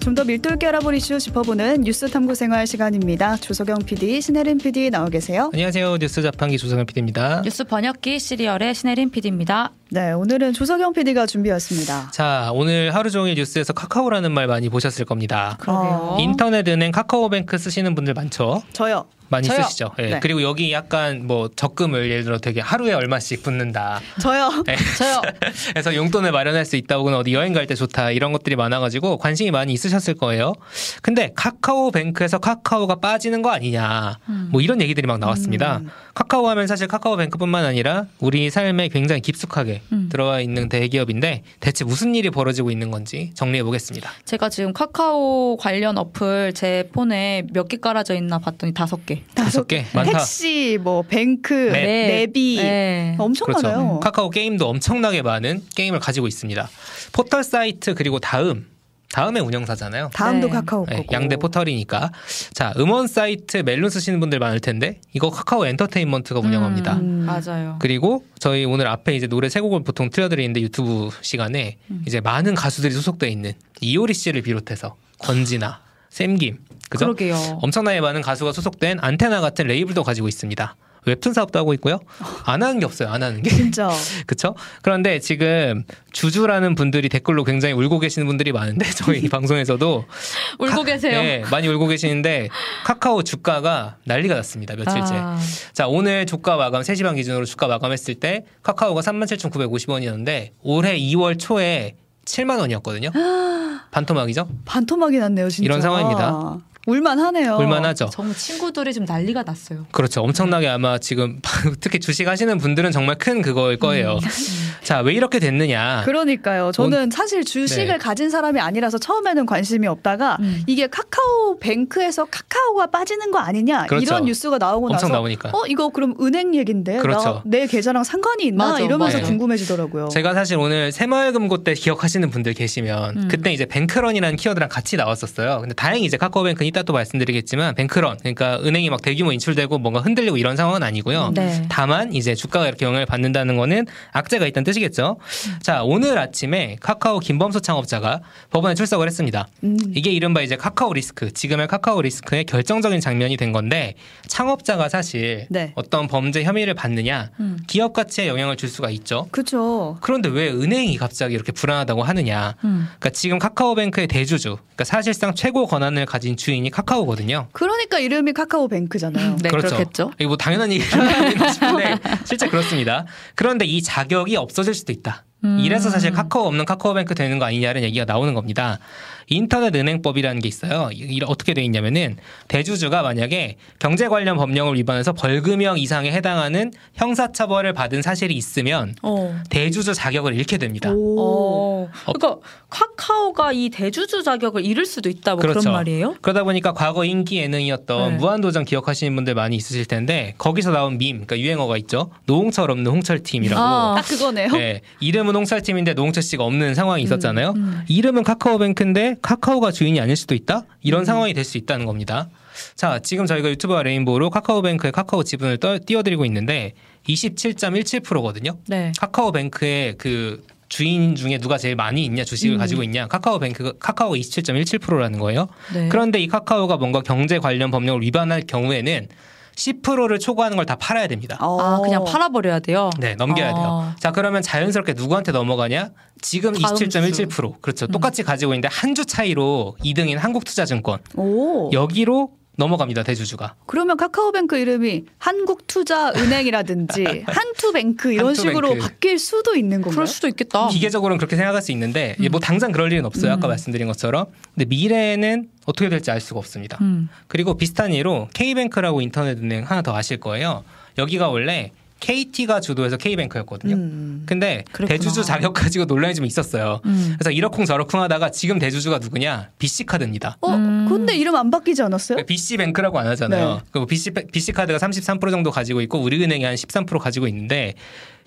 좀 더 밀도 있게 알아볼 이슈 짚어보는 뉴스 탐구 생활 시간입니다. 조석영 PD, 신혜림 PD 나와 계세요. 안녕하세요. 뉴스 자판기 조석영 PD입니다. 뉴스 번역기 시리얼의 신혜림 PD입니다. 네, 오늘은 조석영 PD가 준비했습니다. 자, 오늘 하루 종일 뉴스에서 카카오라는 말 많이 보셨을 겁니다. 그러게요. 인터넷 은행 카카오뱅크 쓰시는 분들 많죠? 저요. 많이 저요. 쓰시죠. 예. 네. 그리고 여기 약간 뭐 적금을 예를 들어 되게 하루에 얼마씩 붓는다. 저요. 예. 저요. 그래서 용돈을 마련할 수 있다 혹은 어디 여행 갈 때 좋다 이런 것들이 많아가지고 관심이 많이 있으셨을 거예요. 근데 카카오뱅크에서 카카오가 빠지는 거 아니냐 뭐 이런 얘기들이 막 나왔습니다. 음. 카카오 하면 사실 카카오뱅크뿐만 아니라 우리 삶에 굉장히 깊숙하게 음. 들어와 있는 대기업인데 대체 무슨 일이 벌어지고 있는 건지 정리해 보겠습니다. 제가 지금 카카오 관련 어플 제 폰에 몇 개 깔아져 있나 봤더니 다섯 개. 다섯 개 많다. 택시, 뭐 뱅크, 네. 내비 네. 엄청 그렇죠. 많아요. 카카오 게임도 엄청나게 많은 게임을 가지고 있습니다. 포털 사이트 그리고 다음 다음의 운영사잖아요. 다음도 네. 카카오 네. 양대 포털이니까. 자, 음원 사이트 멜론 쓰시는 분들 많을 텐데 이거 카카오 엔터테인먼트가 운영합니다. 음. 맞아요. 그리고 저희 오늘 앞에 이제 노래 세 곡을 보통 틀어드리는데 유튜브 시간에 음. 이제 많은 가수들이 소속돼 있는 이효리 씨를 비롯해서 권진아, 샘김, 그죠? 그러게요. 엄청나게 많은 가수가 소속된 안테나 같은 레이블도 가지고 있습니다. 웹툰 사업도 하고 있고요. 안 하는 게 없어요. 안 하는 게. 진짜. 그쵸? 그런데 지금 주주라는 분들이 댓글로 굉장히 울고 계시는 분들이 많은데 저희 방송에서도 울고 카- 계세요. 네, 많이 울고 계시는데 카카오 주가가 난리가 났습니다. 며칠째. 아, 자, 오늘 주가 마감 3시 반 기준으로 주가 마감했을 때 카카오가 37,950원이었는데 올해 2월 초에 7만 원이었거든요. 반토막이죠? 반토막이 났네요, 진짜. 이런 상황입니다. 울만하네요. 볼만하죠. 정말 친구들이 좀 난리가 났어요. 그렇죠. 엄청나게 아마 지금 특히 주식 하시는 분들은 정말 큰 그거일 거예요. 자, 왜 이렇게 됐느냐? 그러니까요. 저는 사실 주식을 네. 가진 사람이 아니라서 처음에는 관심이 없다가 음. 이게 카카오 뱅크에서 카카오가 빠지는 거 아니냐 그렇죠. 이런 뉴스가 나오고 엄청 나서 나오니까. 어 이거 그럼 은행 얘긴데 그렇죠. 나, 내 계좌랑 상관이 있나 맞아, 이러면서 맞아. 궁금해지더라고요. 제가 사실 오늘 새마을금고 때 기억하시는 분들 계시면 음. 그때 이제 뱅크런이라는 키워드랑 같이 나왔었어요. 근데 다행히 이제 카카오뱅크는 이따 또 말씀드리겠지만 뱅크런 그러니까 은행이 막 대규모 인출되고 뭔가 흔들리고 이런 상황은 아니고요. 네. 다만 이제 주가가 이렇게 영향을 받는다는 거는 악재가 있다는 뜻이겠죠. 자 오늘 아침에 카카오 김범수 창업자가 법원에 출석을 했습니다. 음. 이게 이른바 이제 카카오 리스크, 지금의 카카오 리스크의 결정적인 장면이 된 건데 창업자가 사실 네. 어떤 범죄 혐의를 받느냐 음. 기업 가치에 영향을 줄 수가 있죠. 그렇죠. 그런데 왜 은행이 갑자기 이렇게 불안하다고 하느냐? 음. 그러니까 지금 카카오뱅크의 대주주, 그러니까 사실상 최고 권한을 가진 주인 이 카카오거든요. 그러니까 이름이 카카오 뱅크잖아요. 네, 그렇죠. 그렇겠죠. 이거 뭐 당연한 아닌가 싶은데 실제 그렇습니다. 그런데 이 자격이 없어질 수도 있다. 음. 이래서 사실 카카오 없는 카카오뱅크 되는 거 아니냐는 얘기가 나오는 겁니다. 인터넷 은행법이라는 게 있어요. 이- 이 어떻게 돼 있냐면은 대주주가 만약에 경제 관련 법령을 위반해서 벌금형 이상에 해당하는 형사 처벌을 받은 사실이 있으면 어. 대주주 자격을 잃게 됩니다. 오. 어. 그러니까 카카오가 이 대주주 자격을 잃을 수도 있다 뭐 그렇죠. 그런 말이에요? 그러다 보니까 과거 인기 예능이었던 네. 무한도전 기억하시는 분들 많이 있으실 텐데 거기서 나온 밈, 그러니까 유행어가 있죠. 노홍철 없는 홍철 팀이라고. 아. 딱 그거네요. 네, 이름 은 홍철팀인데 노홍철 씨가 없는 상황이 있었잖아요. 음. 이름은 카카오뱅크인데 카카오가 주인이 아닐 수도 있다? 음. 이런 상황이 될 수 있다는 겁니다. 자, 지금 저희가 유튜브와 레인보우로 카카오뱅크의 카카오 지분을 떠, 띄워드리고 있는데 27.17%거든요. 네. 카카오뱅크의 그 주인 중에 누가 제일 많이 있냐 주식을 음. 가지고 있냐 카카오뱅크 카카오 27.17%라는 거예요. 네. 그런데 이 카카오가 뭔가 경제 관련 법령을 위반할 경우에는 10%를 초과하는 걸 다 팔아야 됩니다. 아 그냥 팔아버려야 돼요. 네, 넘겨야 아. 돼요. 자, 그러면 자연스럽게 누구한테 넘어가냐? 지금 다음 27.17% 그렇죠. 음. 똑같이 가지고 있는데 한 주 차이로 2등인 한국투자증권 오. 여기로 넘어갑니다 대주주가. 그러면 카카오뱅크 이름이 한국투자은행이라든지 한투뱅크 이런 한투뱅크. 식으로 바뀔 수도 있는 건가요? 그럴 수도 있겠다. 기계적으로는 그렇게 생각할 수 있는데 이게 뭐 당장 그럴 일은 없어요. 아까 음. 말씀드린 것처럼. 근데 미래에는 어떻게 될지 알 수가 없습니다. 음. 그리고 비슷한 예로 K뱅크라고 인터넷 은행 하나 더 아실 거예요. 여기가 원래 KT가 주도해서 K뱅크였거든요. 음. 근데 그랬구나. 대주주 자격 가지고 논란이 좀 있었어요. 음. 그래서 이러쿵 저러쿵 하다가 지금 대주주가 누구냐? BC카드입니다. 어, 음. 근데 이름 안 바뀌지 않았어요? BC뱅크라고 안 하잖아요. 네. 그리고 BC, BC카드가 33% 정도 가지고 있고 우리은행이 한 13% 가지고 있는데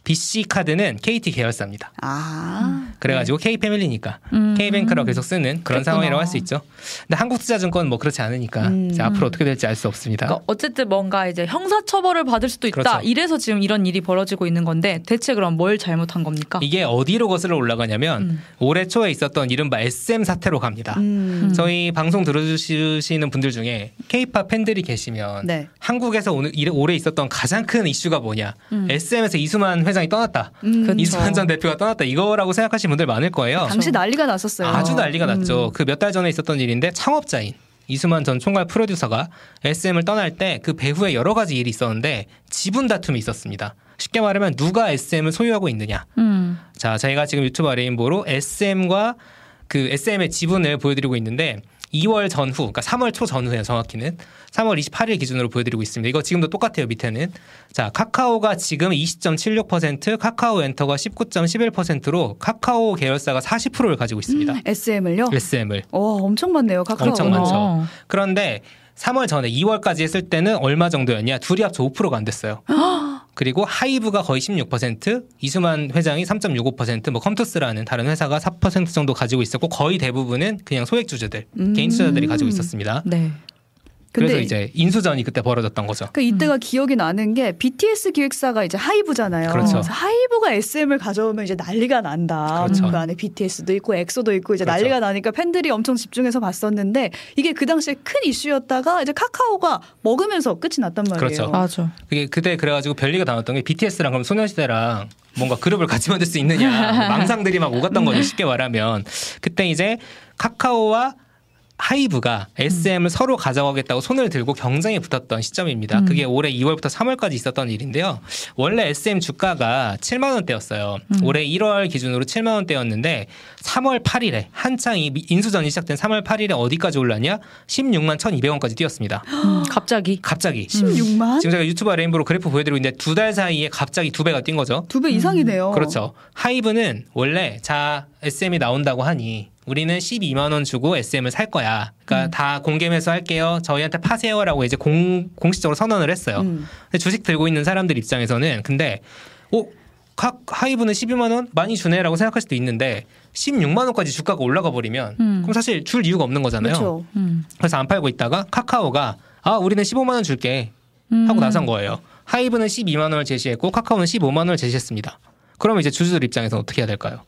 BC 카드는 KT 계열사입니다. 아. 그래가지고 K 패밀리니까 음. K뱅크라고 계속 쓰는 그런 그랬구나. 상황이라고 할 수 있죠. 근데 한국투자증권은 뭐 그렇지 않으니까 음. 이제 앞으로 어떻게 될지 알 수 없습니다. 그러니까 어쨌든 뭔가 이제 형사처벌을 받을 수도 있다. 그렇죠. 이래서 지금 이런 일이 벌어지고 있는 건데 대체 그럼 뭘 잘못한 겁니까? 이게 어디로 거슬러 올라가냐면 음. 올해 초에 있었던 이른바 SM 사태로 갑니다. 음. 저희 방송 들어주시는 분들 중에 K-팝 팬들이 계시면 네. 한국에서 오늘 일- 올해 있었던 가장 큰 이슈가 뭐냐? 음. SM에서 이수만 회 장이 떠났다. 음. 그쵸. 이수만 전 대표가 떠났다. 이거라고 생각하시는 분들 많을 거예요. 당시 난리가 났었어요. 아주 난리가 음. 났죠. 그 몇 달 전에 있었던 일인데 창업자인 이수만 전 총괄 프로듀서가 SM을 떠날 때 그 배후에 여러 가지 일이 있었는데 지분 다툼이 있었습니다. 쉽게 말하면 누가 SM을 소유하고 있느냐. 음. 자, 저희가 지금 유튜브 레인보로 SM과 그 SM의 지분을 보여드리고 있는데 2월 전후, 그러니까 3월 초 전후에 정확히는 3월 28일 기준으로 보여드리고 있습니다. 이거 지금도 똑같아요 밑에는. 자, 카카오가 지금 20.76%, 카카오 엔터가 19.11%로 카카오 계열사가 40%를 가지고 있습니다. SM을요? SM을. 어, 엄청 많네요. 카카오. 엄청 많죠. 어. 그런데 3월 전에 2월까지 했을 때는 얼마 정도였냐? 둘이 합쳐 5%가 안 됐어요. 그리고 하이브가 거의 16%, 이수만 회장이 3.65%, 뭐 컴투스라는 다른 회사가 4% 정도 가지고 있었고 거의 대부분은 그냥 소액 주주들, 음. 개인 투자들이 가지고 있었습니다. 네. 그래서 근데 이제 인수전이 그때 벌어졌던 거죠. 그 이때가 기억이 나는 게 BTS 기획사가 이제 하이브잖아요. 그렇죠. 래서 하이브가 SM을 가져오면 이제 난리가 난다. 그렇죠. 그 안에 BTS도 있고 엑소도 있고 이제 그렇죠. 난리가 나니까 팬들이 엄청 집중해서 봤었는데 이게 그 당시에 큰 이슈였다가 이제 카카오가 먹으면서 끝이 났단 말이에요. 그렇죠. 맞아. 그게 그때 그래가지고 별리가 다 났던 게 BTS랑 그럼 소녀시대랑 뭔가 그룹을 같이 만들 수 있느냐 망상들이 막 오갔던 거죠 쉽게 말하면 그때 이제 카카오와 하이브가 SM을 서로 가져가겠다고 손을 들고 경쟁에 붙었던 시점입니다. 음. 그게 올해 2월부터 3월까지 있었던 일인데요. 원래 SM 주가가 7만 원대였어요. 올해 1월 기준으로 7만 원대였는데 3월 8일에 한창 이 인수전이 시작된 3월 8일에 어디까지 올랐냐? 16만 1,200원까지 뛰었습니다. 음, 갑자기. 갑자기. 16만? 지금 제가 유튜브 레인보우로 그래프 보여드리고 있는데 두 달 사이에 갑자기 두 배가 뛴 거죠. 두 배 이상이네요. 그렇죠. 하이브는 원래 자 SM이 나온다고 하니 우리는 12만 원 주고 SM을 살 거야. 그러니까 다 공개 매수할게요. 저희한테 파세요라고 이제 공, 공식적으로 선언을 했어요. 음. 근데 주식 들고 있는 사람들 입장에서는 근데 어각 하이브는 12만 원 많이 주네라고 생각할 수도 있는데 16만 원까지 주가가 올라가 버리면 음. 그럼 사실 줄 이유가 없는 거잖아요. 음. 그래서 안 팔고 있다가 카카오가 아 우리는 15만 원 줄게 하고 음. 나선 거예요. 하이브는 12만 원을 제시했고 카카오는 15만 원을 제시했습니다. 그러면 이제 주주들 입장에서 어떻게 해야 될까요?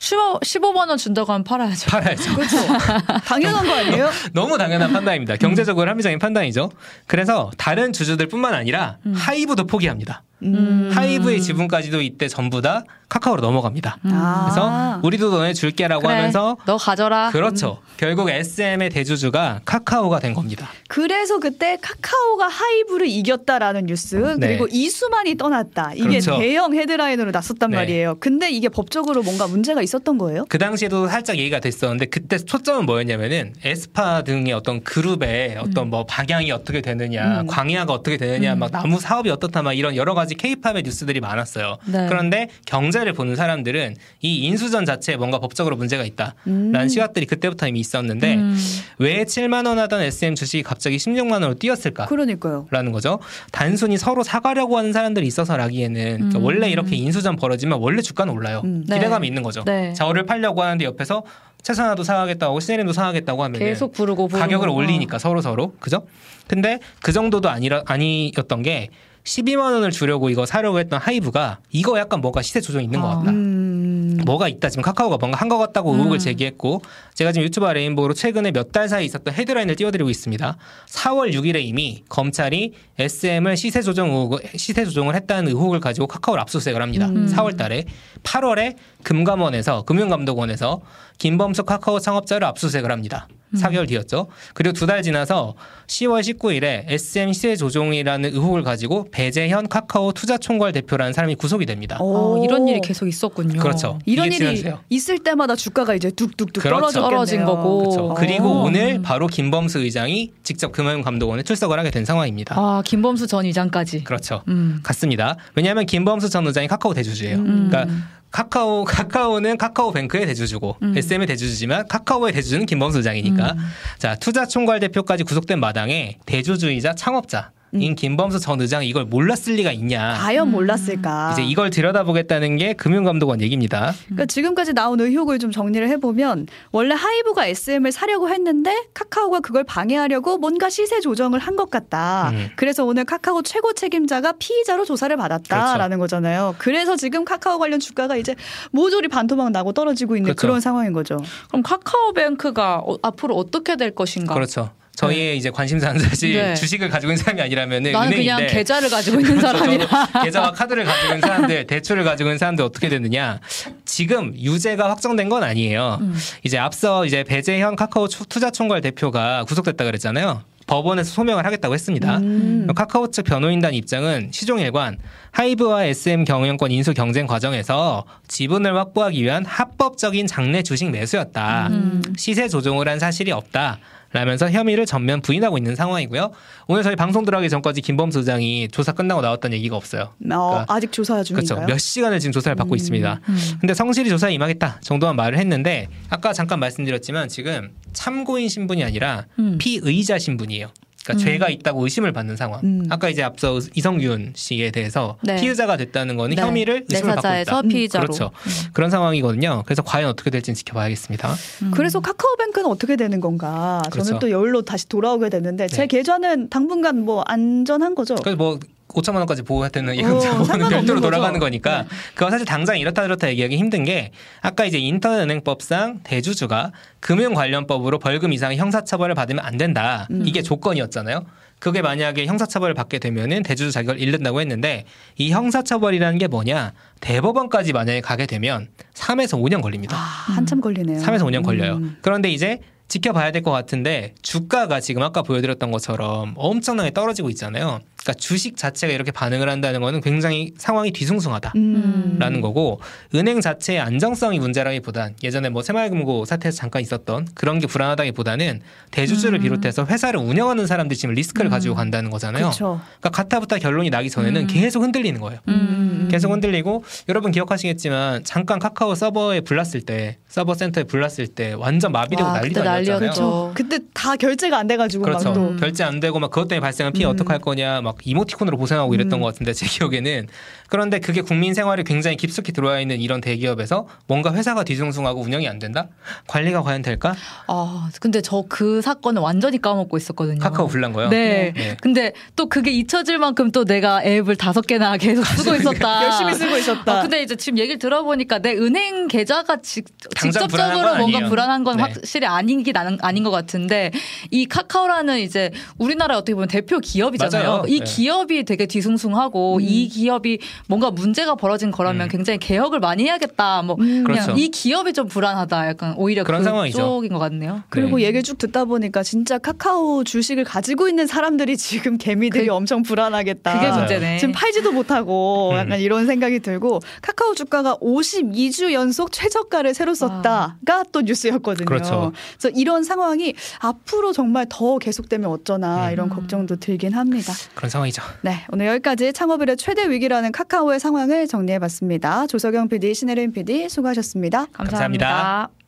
15, 15만 원 준다고 하면 팔아야죠. 팔아야죠. 그렇죠. 당연한 거 아니에요? 너무 당연한 판단입니다. 경제적으로 합리적인 판단이죠. 그래서 다른 주주들뿐만 아니라 하이브도 포기합니다. 음. 하이브의 지분까지도 이때 전부 다 카카오로 넘어갑니다. 아. 그래서 우리도 너네 줄게라고 그래, 하면서 너 가져라. 그렇죠. 결국 SM의 대주주가 카카오가 된 겁니다. 그래서 그때 카카오가 하이브를 이겼다라는 뉴스 네. 그리고 이수만이 떠났다 이게 그렇죠. 대형 헤드라인으로 났었단 네. 말이에요. 근데 이게 법적으로 뭔가 문제가 있었던 거예요? 그 당시에도 살짝 얘기가 됐었는데 그때 초점은 뭐였냐면은 에스파 등의 어떤 그룹의 어떤 뭐 방향이 어떻게 되느냐, 음. 광야가 어떻게 되느냐, 막 나무 사업이 어떻다, 막 이런 여러 가지 케이팝의 뉴스들이 많았어요. 네. 그런데 경제를 보는 사람들은 이 인수전 자체에 뭔가 법적으로 문제가 있다라는 음. 시각들이 그때부터 이미 있었는데 음. 왜 7만 원 하던 SM 주식이 갑자기 16만 원으로 뛰었을까? 그러니까요. 라는 거죠. 단순히 서로 사가려고 하는 사람들이 있어서라기에는 그러니까 음. 원래 이렇게 인수전 벌어지면 원래 주가는 올라요. 음. 네. 기대감이 있는 거죠. 네. 저를 팔려고 하는데 옆에서 최선화도 하고 시네림도 사가겠다고 하면 계속 부르고 부르고. 가격을 어. 올리니까 서로 서로 그죠? 근데 그 정도도 아니라 아니었던 게 12만 원을 주려고 이거 사려고 했던 하이브가 이거 약간 뭔가 시세 조정이 있는 것 아. 같다. 음. 뭐가 있다 지금 카카오가 뭔가 한 것 같다고 의혹을 음. 제기했고 제가 지금 유튜브 레인보우로 최근에 몇 달 사이 있었던 헤드라인을 띄워드리고 있습니다. 4월 6일에 이미 검찰이 SM을 시세 조정 의혹, 시세 조정을 했다는 의혹을 가지고 카카오를 압수수색을 합니다. 음. 4월 달에 8월에 금감원에서 금융감독원에서 김범수 카카오 창업자를 압수수색을 합니다. 4개월 뒤였죠. 그리고 두 달 지나서 10월 19일에 SM 시세 조정이라는 의혹을 가지고 배재현 카카오 투자총괄 대표라는 사람이 구속이 됩니다. 오. 어, 이런 일이 계속 있었군요. 그렇죠. 이런 일이 지나세요. 있을 때마다 주가가 이제 뚝뚝뚝 그렇죠. 떨어진 거고. 그렇죠. 그리고 어. 오늘 바로 김범수 의장이 직접 금융감독원에 출석을 하게 된 상황입니다. 아 김범수 전 이장까지. 그렇죠. 음. 같습니다. 왜냐하면 김범수 전 의장이 카카오 대주주예요. 음. 그러니까 카카오 카카오는 카카오뱅크의 대주주고 음. SM의 대주주지만 카카오의 대주주는 김범수 의장이니까 음. 자 투자 총괄 대표까지 구속된 마당에 대주주이자 창업자 인 김범수 전 의장이 이걸 몰랐을 리가 있냐. 과연 음. 몰랐을까? 이제 이걸 들여다보겠다는 게 금융감독원 얘기입니다. 그러니까 지금까지 나온 의혹을 좀 정리를 해보면 원래 하이브가 SM을 사려고 했는데 카카오가 그걸 방해하려고 뭔가 시세 조정을 한 것 같다. 음. 그래서 오늘 카카오 최고 책임자가 피의자로 조사를 받았다라는 거잖아요. 그래서 지금 카카오 관련 주가가 이제 모조리 반토막 나고 떨어지고 있는 그렇죠. 그런 상황인 거죠. 그럼 카카오뱅크가 어, 앞으로 어떻게 될 것인가? 그렇죠. 저희의 이제 관심사는 사실 네. 주식을 가지고 있는 사람이 아니라면은 나는 은행인데 그냥 계좌를 가지고 있는. 사람이라. 계좌와 카드를 가지고 있는 사람들, 대출을 가지고 있는 사람들 어떻게 되느냐? 지금 유죄가 확정된 건 아니에요. 음. 이제 앞서 이제 배재현 카카오 추- 투자총괄 대표가 구속됐다 그랬잖아요. 법원에서 소명을 하겠다고 했습니다. 음. 카카오 측 변호인단 입장은 시종일관 하이브와 SM 경영권 인수 경쟁 과정에서 지분을 확보하기 위한 합법적인 장내 주식 매수였다. 음. 시세 조종을 한 사실이 없다. 라면서 혐의를 전면 부인하고 있는 상황이고요. 오늘 저희 방송 들어가기 전까지 김범수 의장이 조사 끝나고 나왔다는 얘기가 없어요. 어, 그러니까 아직 조사 중인가요? 그렇죠. 몇 시간을 지금 조사를 받고 음. 있습니다. 음. 근데 성실히 조사에 임하겠다 정도만 말을 했는데 아까 잠깐 말씀드렸지만 지금 참고인 신분이 아니라 음. 피의자 신분이에요. 그러니까 음. 죄가 있다고 의심을 받는 상황. 음. 아까 이제 앞서 이성균 씨에 대해서 네. 피의자가 됐다는 거는 네. 혐의를 의심을 받고 있다. 피의자로. 그렇죠. 그런 상황이거든요. 그래서 과연 어떻게 될지는 지켜봐야겠습니다. 음. 그래서 카카오뱅크는 어떻게 되는 건가? 그렇죠. 저는 또 여기로 다시 돌아오게 됐는데 제 네. 계좌는 당분간 뭐 안전한 거죠. 그래서 뭐 5천만 원까지 보호할 때는 어, 예금자본은 별도로. 돌아가는 거니까 그거 사실 당장 이렇다 저렇다 얘기하기 힘든 게 아까 이제 인터넷은행법상 대주주가 금융 관련법으로 벌금 이상의 형사처벌을 받으면 안 된다 음. 이게 조건이었잖아요. 그게 만약에 형사처벌을 받게 되면은 대주주 자격을 잃는다고 했는데 이 형사처벌이라는 게 뭐냐 대법원까지 만약에 가게 되면 3에서 5년 걸립니다. 아, 한참 걸리네요. 3에서 5년 걸려요. 음. 그런데 이제 지켜봐야 될 것 같은데 주가가 지금 아까 보여드렸던 것처럼 엄청나게 떨어지고 있잖아요. 그러니까 주식 자체가 이렇게 반응을 한다는 거는 굉장히 상황이 뒤숭숭하다. 음. 라는 거고 은행 자체의 안정성이 문제라기보단 예전에 뭐 새마을금고 사태에서 잠깐 있었던 그런 게 불안하다기보다는 대주주를 음. 비롯해서 회사를 운영하는 사람들이 지금 리스크를 음. 가지고 간다는 거잖아요. 그렇죠. 그러니까 가타부타 결론이 나기 전에는 음. 계속 흔들리는 거예요. 음. 계속 흔들리고 여러분 기억하시겠지만 잠깐 카카오 서버에 불났을 때 서버 센터에 불났을 때 완전 마비되고 와, 난리도 아니었잖아요. 그때 다 결제가 안 돼가지고 그렇죠. 결제 안 되고 막 그것 때문에 발생한 피해 음. 어떡할 거냐 막 이모티콘으로 보상하고 이랬던 음. 것 같은데 제 기억에는 그런데 그게 국민 생활에 굉장히 깊숙이 들어와 있는 이런 대기업에서 뭔가 회사가 뒤숭숭하고 운영이 안 된다? 관리가 과연 될까? 아, 근데 저 그 사건을 완전히 까먹고 있었거든요. 카카오 불난 거요? 네. 네. 근데 또 그게 잊혀질 만큼 또 내가 앱을 다섯 개나 계속 쓰고 있었다. 열심히 쓰고 있었다. 아, 근데 이제 지금 얘기를 들어보니까 내 은행 계좌가 직, 직접적으로 건 뭔가 아니에요. 불안한 건 네. 확실히 아닌 게 나는 아닌 것 같은데 이 카카오라는 이제 우리나라 어떻게 보면 대표 기업이잖아요. 맞아요. 이 네. 기업이 되게 뒤숭숭하고 음. 이 기업이 뭔가 문제가 벌어진 거라면 음. 굉장히 개혁을 많이 해야겠다. 뭐 음. 그냥 그렇죠. 이 기업이 좀 불안하다. 약간 오히려 그런 상황이죠. 그쪽인 것 같네요. 그리고 네. 얘기를 쭉 듣다 보니까 진짜 카카오 주식을 가지고 있는 사람들이 지금 개미들이 그- 엄청 불안하겠다. 그게. 문제네. 지금 팔지도 못하고 음. 약간 이런 생각이 들고 카카오 주가가 52주 연속 최저가를 새로 썼다가 또 뉴스였거든요. 그렇죠. 그래서 이런 상황이 앞으로 정말 더 계속되면 어쩌나 음. 이런 걱정도 들긴 합니다. 그런 상황이죠. 네, 오늘 여기까지 창업일의 최대 위기라는 카카오의 상황을 정리해봤습니다. 조석영 PD, 신혜림 PD 수고하셨습니다. 감사합니다. 감사합니다.